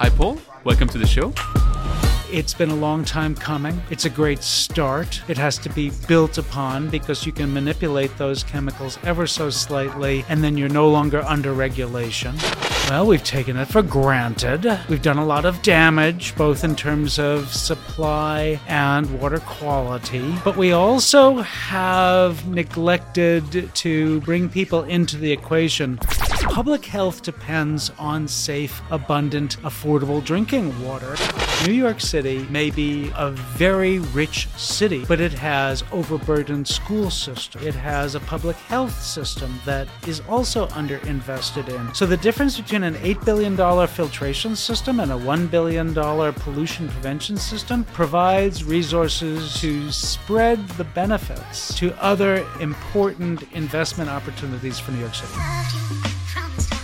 Hi, Paul. Welcome to the show. It's been a long time coming. It's a great start. It has to be built upon because you can manipulate those chemicals ever so slightly, and then you're no longer under regulation. Well, we've taken it for granted. We've done a lot of damage, both in terms of supply and water quality, but we also have neglected to bring people into the equation. Public health depends on safe, abundant, affordable drinking water. New York City may be a very rich city, but it has overburdened school system. It has a public health system that is also underinvested in. So the difference between an $8 billion filtration system and a $1 billion pollution prevention system provides resources to spread the benefits to other important investment opportunities for New York City.